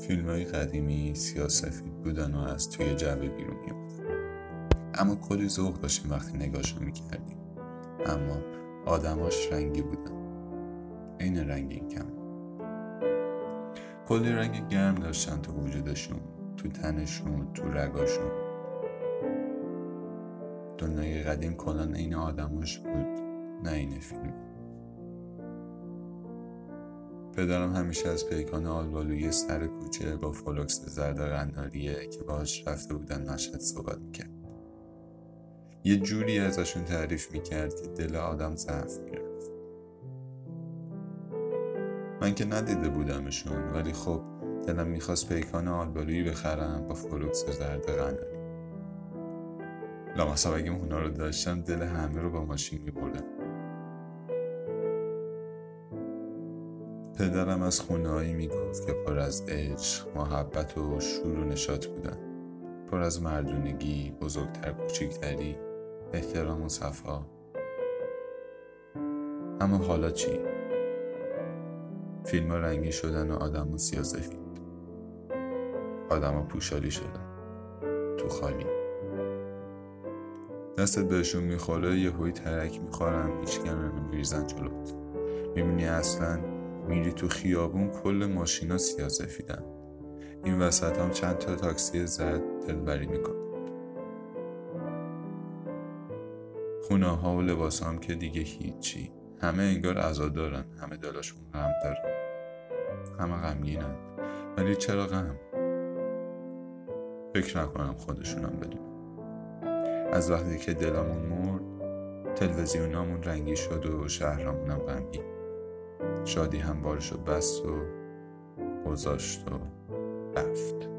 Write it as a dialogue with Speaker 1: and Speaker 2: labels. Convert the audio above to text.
Speaker 1: فیلم های قدیمی سیاسفید بودن و از توی جبه بیرون میومدن اما کلی ذوق داشتیم وقتی نگاهشو می‌کردیم. اما آدماش رنگی بودن. این رنگین کم. کلی رنگ گرم داشتن تو وجودشون تو تنشون تو رگاشون. دنیای قدیم کلان این آدماش بود نه این فیلم. پدرم همیشه از پیکان آلبالویی سر کوچه یا فولکس زرد قناریه که باهاش رفته بودن نشد صحبت می‌کرد. یه جوری ازشون تعریف می‌کرد که دل آدم ضعف می‌رفت. من که ندیده بودمشون ولی خب دلم می‌خواست پیکان آلبالویی بخرم یا فولکس زرد قناری. لامصب اگه اونا رو داشتم دل همه رو با ماشین میبردم. پدرم از خونههایی می‌گفت که پر از عشق محبت و شور و نشاط بودن. پر از مردونگی بزرگتر کوچکتری احترام و صفا. اما حالا چی؟ فیلم رنگی شدن و آدم و سیاسفید آدم پوشالی شدن. تو خالی. دستت بهشون می‌خوره یه هوی ترک می‌خورن میشکنن و میریزن جلوت. می‌بینی اصلا میری تو خیابون کل ماشینا سیاسفیدن این وسط هم چند تا تاکسی زد دلبری میکن خونه ها و لباس هم که دیگه هیچی. همه انگار عزا دارن. همه دلاشون غم دارن. همه غمگینن. ولی چرا غم؟ فکر نکنم خودشونم بدون از وقتی که دلمون مرد تلویزیونامون رنگی شد و شهرمونم غمگین. شادی هم بارشو بست و گذاشت و رفت.